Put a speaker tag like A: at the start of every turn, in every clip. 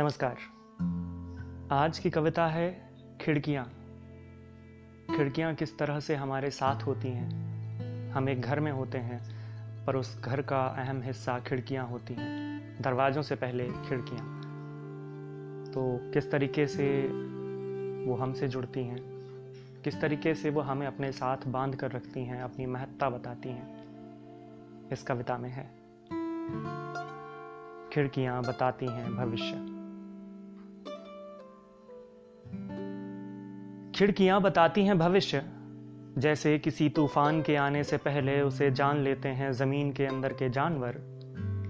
A: नमस्कार। आज की कविता है खिड़कियाँ। खिड़कियाँ किस तरह से हमारे साथ होती हैं? हम एक घर में होते हैं, पर उस घर का अहम हिस्सा खिड़कियाँ होती हैं, दरवाज़ों से पहले खिड़कियाँ। तो किस तरीके से वो हमसे जुड़ती हैं? किस तरीके से वो हमें अपने साथ बाँध कर रखती हैं, अपनी महत्ता बताती हैं? इस कविता में है। खिड़कियाँ बताती हैं भविष्य। खिड़कियाँ बताती हैं भविष्य। जैसे किसी तूफ़ान के आने से पहले उसे जान लेते हैं ज़मीन के अंदर के जानवर।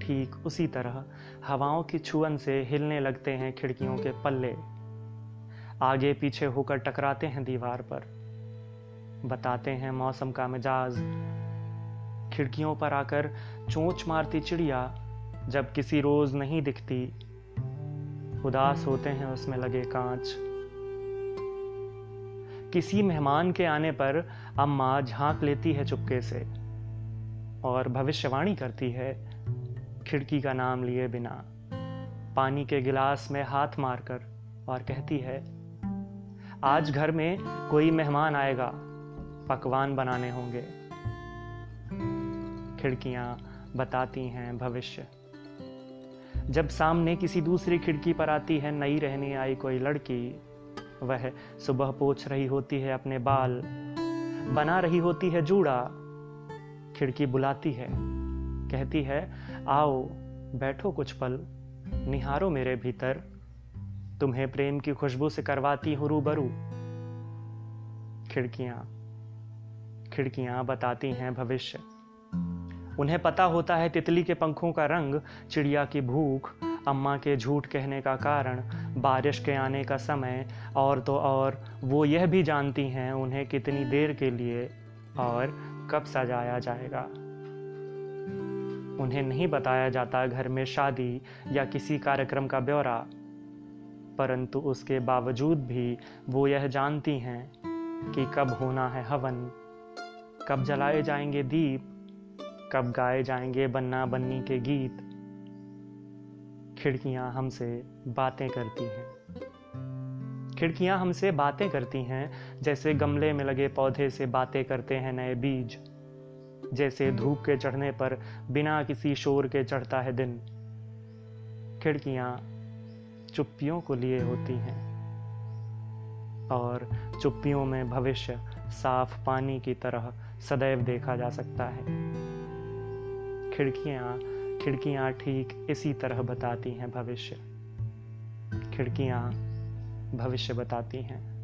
A: ठीक उसी तरह हवाओं की छुअन से हिलने लगते हैं खिड़कियों के पल्ले। आगे पीछे होकर टकराते हैं दीवार पर। बताते हैं मौसम का मिजाज। खिड़कियों पर आकर चोंच मारती चिड़िया, जब किसी रोज नहीं दिखती। उदास होते हैं उसमें लगे कांच। किसी मेहमान के आने पर अम्मा झाँक लेती है चुपके से और भविष्यवाणी करती है, खिड़की का नाम लिए बिना। पानी के गिलास में हाथ मारकर और कहती है, आज घर में कोई मेहमान आएगा, पकवान बनाने होंगे। खिड़कियाँ बताती हैं भविष्य। जब सामने किसी दूसरी खिड़की पर आती है, नई रहने आई कोई लड़की वह सुबह पोछ रही होती है अपने बाल। बना रही होती है जूड़ा। खिड़की बुलाती है। कहती है, आओ, बैठो कुछ पल। निहारो मेरे भीतर। तुम्हें प्रेम की खुशबू से करवाती हूँ रूबरू। खिड़कियाँ। खिड़कियाँ बताती हैं भविष्य। उन्हें पता होता है तितली के पंखों का रंग, चिड़िया की भूख अम्मा के झूठ कहने का कारण, बारिश के आने का समय, और तो और, वो यह भी जानती हैं उन्हें कितनी देर के लिए और कब सजाया जाएगा। उन्हें नहीं बताया जाता घर में शादी या किसी कार्यक्रम का ब्यौरा, परंतु उसके बावजूद भी वो यह जानती हैं कि कब होना है हवन, कब जलाए जाएँगे दीप, कब गाए जाएँगे बन्ना बन्नी के गीत खिड़कियाँ हमसे बातें करती हैं। खिड़कियाँ हमसे बातें करती हैं, जैसे गमले में लगे पौधे से बातें करते हैं नए बीज, जैसे धूप के चढ़ने पर बिना किसी शोर के चढ़ता है दिन। खिड़कियाँ चुप्पियों को लिए होती हैं और चुप्पियों में भविष्य साफ़ पानी की तरह सदैव देखा जा सकता है। खिड़कियाँ खिड़कियाँ ठीक इसी तरह बताती हैं भविष्य। खिड़कियाँ भविष्य बताती हैं।